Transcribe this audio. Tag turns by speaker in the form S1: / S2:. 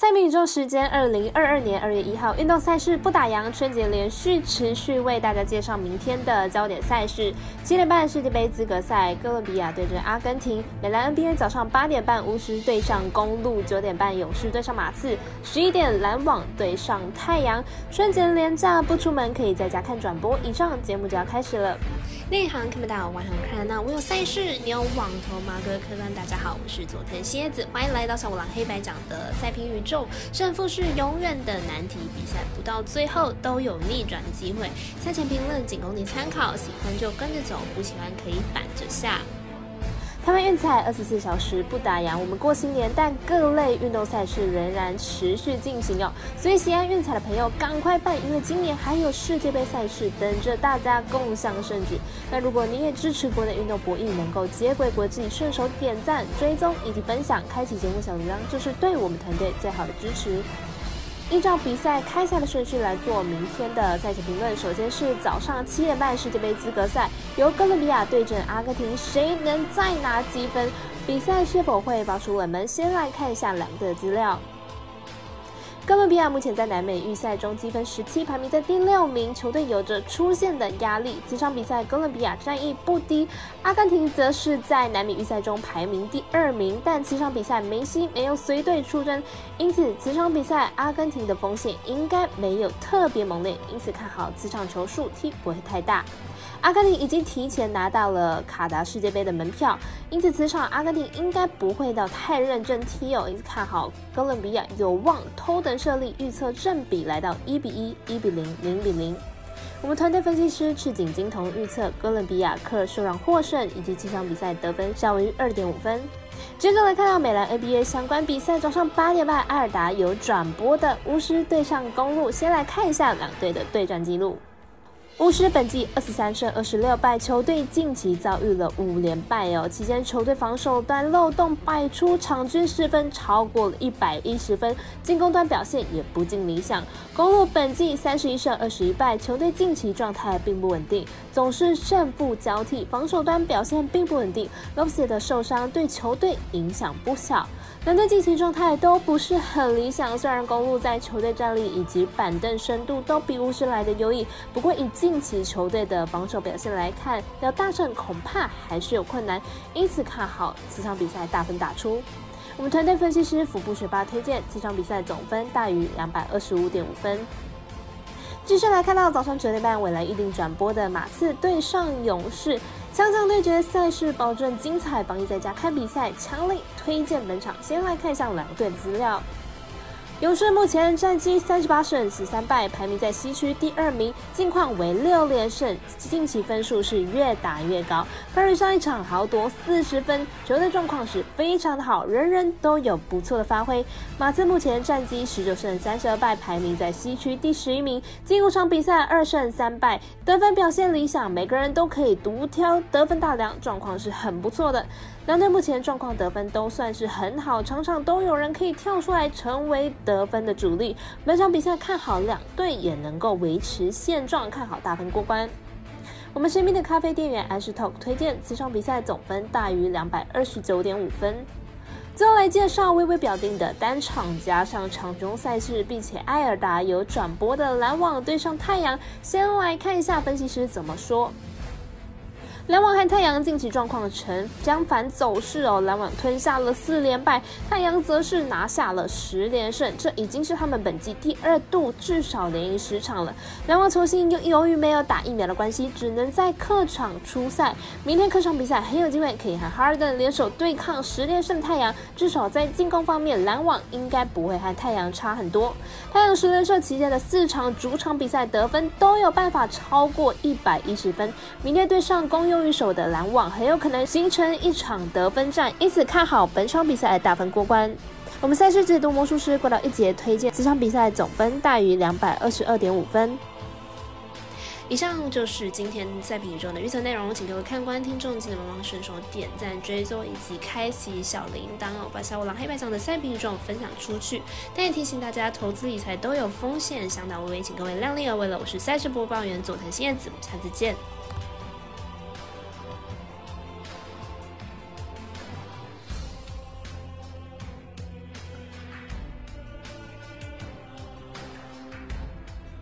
S1: 赛米宇宙时间，二零二二年二月一号，运动赛事不打烊，春节连续持续为大家介绍明天的焦点赛事。七点半世界杯资格赛，哥伦比亚对阵阿根廷；美兰 NBA 早上八点半，巫师对上公路；九点半，勇士对上马刺；十一点，篮网对上太阳。春节连假不出门，可以在家看转播。以上节目就要开始了。内行看不到，外行看得到。我有赛事，你有网头吗？各位客官，大家好，我是佐藤蝎子，欢迎来到小五郎黑白讲的赛评宇宙。胜负是永远的难题，比赛不到最后都有逆转的机会。赛前评论仅供你参考，喜欢就跟着走，不喜欢可以反着下。台湾运彩二十四小时不打烊，我们过新年，但各类运动赛事仍然持续进行哦。所以喜爱运彩的朋友赶快办，因为今年还有世界杯赛事等着大家共享盛举。那如果你也支持国内运动博弈能够接轨国际，顺手点赞、追踪以及分享，开启节目小铃铛，就是对我们团队最好的支持。依照比赛开赛的顺序来做明天的赛前评论。首先是早上七点半世界杯资格赛，由哥伦比亚对阵阿根廷，谁能再拿积分？比赛是否会爆出冷门？先来看一下两队的资料。哥伦比亚目前在南美预赛中积分十七，排名在第六名，球队有着出线的压力。这场比赛哥伦比亚战役不低，阿根廷则是在南美预赛中排名第二名，但此场比赛梅西没有随队出征，因此此场比赛阿根廷的风险应该没有特别猛烈，因此看好此场球数踢不会太大。阿根廷已经提前拿到了卡达世界杯的门票，因此此场阿根廷应该不会到太认真踢哦。因此看好哥伦比亚有望偷等胜利，预测正比来到一比一、一比零、零比零。我们团队分析师赤井金童预测哥伦比亚克受让获胜，以及这场比赛得分小于二点五分。接着来看到美兰 NBA 相关比赛，早上八点半埃尔达有转播的巫师对上公路，先来看一下两队的对战记录。巫师本季二十三胜二十六败，球队近期遭遇了五连败哦。期间球队防守端漏洞百出，场均失分超过了一百一十分，进攻端表现也不尽理想。公路本季三十一胜二十一败，球队近期状态并不稳定，总是胜负交替，防守端表现并不稳定。l o p s 的受伤对球队影响不小。两队近期状态都不是很理想，虽然公路在球队战力以及板凳深度都比巫师来的优异，不过以近近期球队的防守表现来看，要大胜恐怕还是有困难，因此看好此场比赛大分打出。我们团队分析师腹部学霸推荐这场比赛总分大于两百二十五点五分。继续来看到早上九点半未来预定转播的马刺对上勇士。强强对决赛事保证精彩，防疫在家看比赛，强力推荐本场。先来看一下两队资料。勇士目前战绩三十八胜十三败，排名在西区第二名，近况为六连胜，近期分数是越打越高。Curry 上一场豪夺四十分，球队状况是非常的好，人人都有不错的发挥。马刺目前战绩十九胜三十二败，排名在西区第十一名，近五场比赛二胜三败，得分表现理想，每个人都可以独挑得分大梁，状况是很不错的。两队目前状况得分都算是很好，场场都有人可以跳出来成为得分的主力。本场比赛看好两队也能够维持现状，看好大分过关。我们身边的咖啡店员 Ash Talk 推荐此场比赛总分大于两百二十九点五分。最后来介绍微微表定的单场加上场中赛事，并且埃尔达有转播的篮网对上太阳，先来看一下分析师怎么说。篮网和太阳近期状况呈相反走势哦，篮网吞下了四连败，太阳则是拿下了十连胜，这已经是他们本季第二度至少连赢十场了。篮网球星又由于没有打疫苗的关系，只能在客场出赛。明天客场比赛很有机会可以和哈登联手对抗十连胜太阳，至少在进攻方面，篮网应该不会和太阳差很多。太阳十连胜期间的四场主场比赛得分都有办法超过一百一十分，明天对上公用。对手的篮网很有可能形成一场得分战，因此看好本场比赛的大分过关。我们赛事制度魔术师过到一节推荐，这场比赛总分大于两百二十二点五分。以上就是今天赛评中的预测内容，请各位看官听众记得帮忙顺手点赞、追踪以及开启小铃铛哦，把小五郎黑白奖的赛评宇宙分享出去。但也提醒大家，投资理财都有风险，相当微微，请各位量力而为了。我是赛事播报员佐藤新叶子，下次见。